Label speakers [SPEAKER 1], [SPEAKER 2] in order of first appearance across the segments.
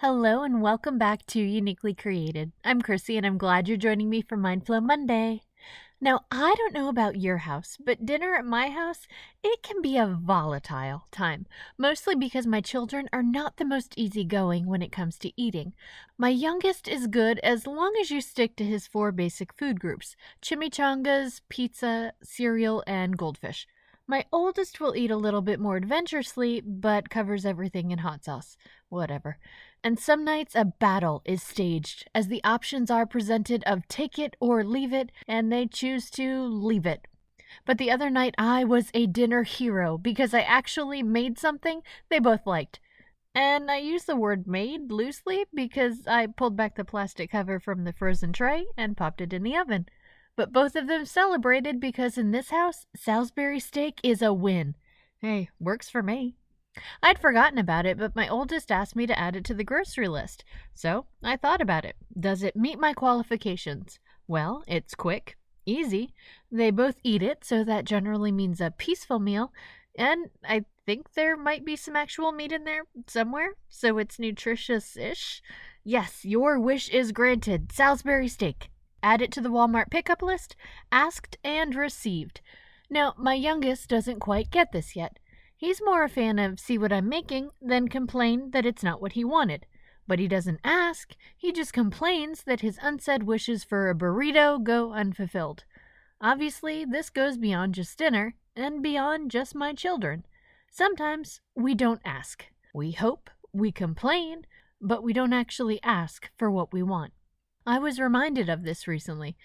[SPEAKER 1] Hello and welcome back to Uniquely Created. I'm Chrissy and I'm glad you're joining me for Mindflow Monday. Now, I don't know about your house, but dinner at my house, it can be a volatile time, mostly because my children are not the most easygoing when it comes to eating. My youngest is good as long as you stick to his four basic food groups chimichangas, pizza, cereal, and goldfish. My oldest will eat a little bit more adventurously, but covers everything in hot sauce. Whatever. And some nights a battle is staged as the options are presented of take it or leave it, and they choose to leave it. But the other night I was a dinner hero because I actually made something they both liked. And I use the word made loosely because I pulled back the plastic cover from the frozen tray and popped it in the oven. But both of them celebrated because in this house, Salisbury steak is a win. Hey, works for me. I'd forgotten about it, but my oldest asked me to add it to the grocery list. So I thought about it. Does it meet my qualifications? Well, it's quick, easy. They both eat it, so that generally means a peaceful meal. And I think there might be some actual meat in there somewhere, so it's nutritious ish. Yes, your wish is granted. Salisbury steak. Add it to the Walmart pickup list. Asked and received. Now, my youngest doesn't quite get this yet. He's more a fan of see what I'm making than complain that it's not what he wanted. But he doesn't ask, he just complains that his unsaid wishes for a burrito go unfulfilled. Obviously, this goes beyond just dinner and beyond just my children. Sometimes we don't ask. We hope, we complain, but we don't actually ask for what we want. I was reminded of this recently,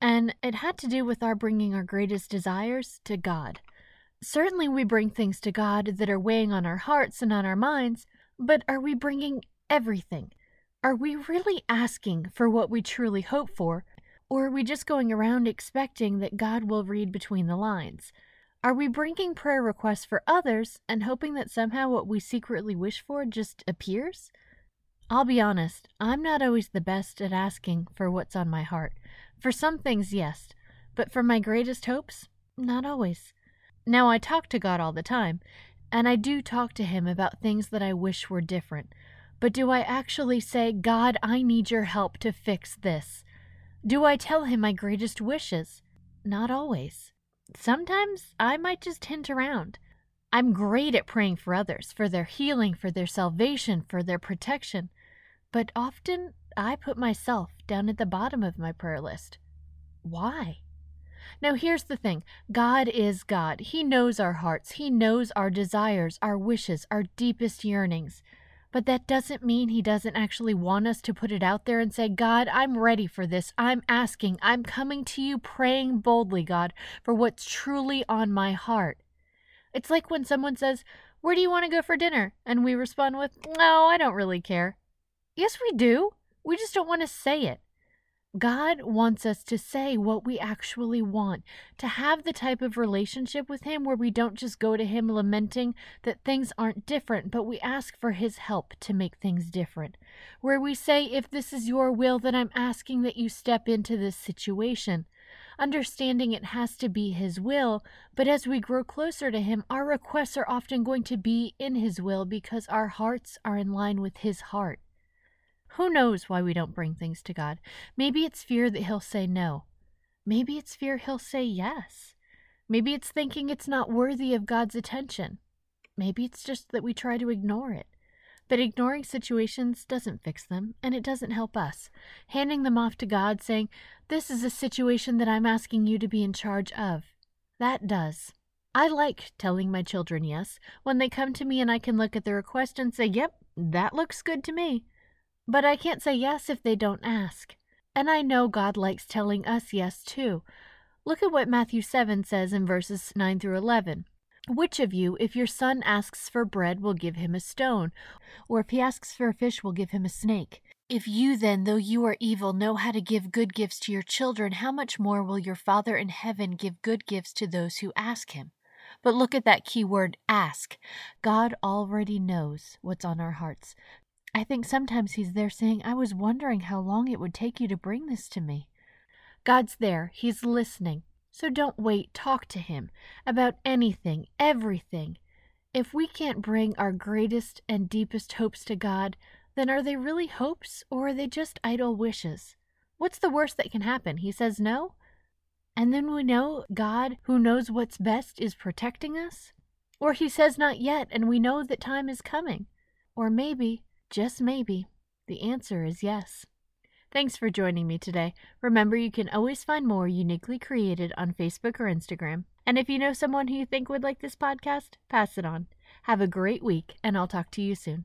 [SPEAKER 1] and it had to do with our bringing our greatest desires to God. Certainly, we bring things to God that are weighing on our hearts and on our minds, but are we bringing everything? Are we really asking for what we truly hope for, or are we just going around expecting that God will read between the lines? Are we bringing prayer requests for others and hoping that somehow what we secretly wish for just appears? I'll be honest, I'm not always the best at asking for what's on my heart. For some things, yes, but for my greatest hopes, not always. Now, I talk to God all the time, and I do talk to Him about things that I wish were different. But do I actually say, God, I need your help to fix this? Do I tell Him my greatest wishes? Not always. Sometimes I might just hint around. I'm great at praying for others, for their healing, for their salvation, for their protection. But often I put myself down at the bottom of my prayer list. Why? Now, here's the thing God is God. He knows our hearts, He knows our desires, our wishes, our deepest yearnings. But that doesn't mean He doesn't actually want us to put it out there and say, God, I'm ready for this. I'm asking. I'm coming to you praying boldly, God, for what's truly on my heart. It's like when someone says, Where do you want to go for dinner? And we respond with, No, I don't really care. Yes, we do. We just don't want to say it. God wants us to say what we actually want, to have the type of relationship with Him where we don't just go to Him lamenting that things aren't different, but we ask for His help to make things different. Where we say, If this is your will, then I'm asking that you step into this situation understanding it has to be His will, but as we grow closer to Him, our requests are often going to be in His will because our hearts are in line with His heart. Who knows why we don't bring things to God? Maybe it's fear that He'll say no. Maybe it's fear He'll say yes. Maybe it's thinking it's not worthy of God's attention. Maybe it's just that we try to ignore it. But ignoring situations doesn't fix them, and it doesn't help us. Handing them off to God, saying, This is a situation that I'm asking you to be in charge of. That does. I like telling my children yes when they come to me and I can look at the request and say, Yep, that looks good to me. But I can't say yes if they don't ask. And I know God likes telling us yes too. Look at what Matthew 7 says in verses 9 through 11. Which of you, if your son asks for bread, will give him a stone? Or if he asks for a fish, will give him a snake? If you then, though you are evil, know how to give good gifts to your children, how much more will your Father in heaven give good gifts to those who ask him? But look at that key word, ask. God already knows what's on our hearts. I think sometimes He's there saying, I was wondering how long it would take you to bring this to me. God's there, He's listening. So don't wait, talk to Him about anything, everything. If we can't bring our greatest and deepest hopes to God, then are they really hopes or are they just idle wishes? What's the worst that can happen? He says no? And then we know God, who knows what's best, is protecting us? Or he says not yet, and we know that time is coming? Or maybe, just maybe, the answer is yes. Thanks for joining me today. Remember, you can always find more uniquely created on Facebook or Instagram. And if you know someone who you think would like this podcast, pass it on. Have a great week, and I'll talk to you soon.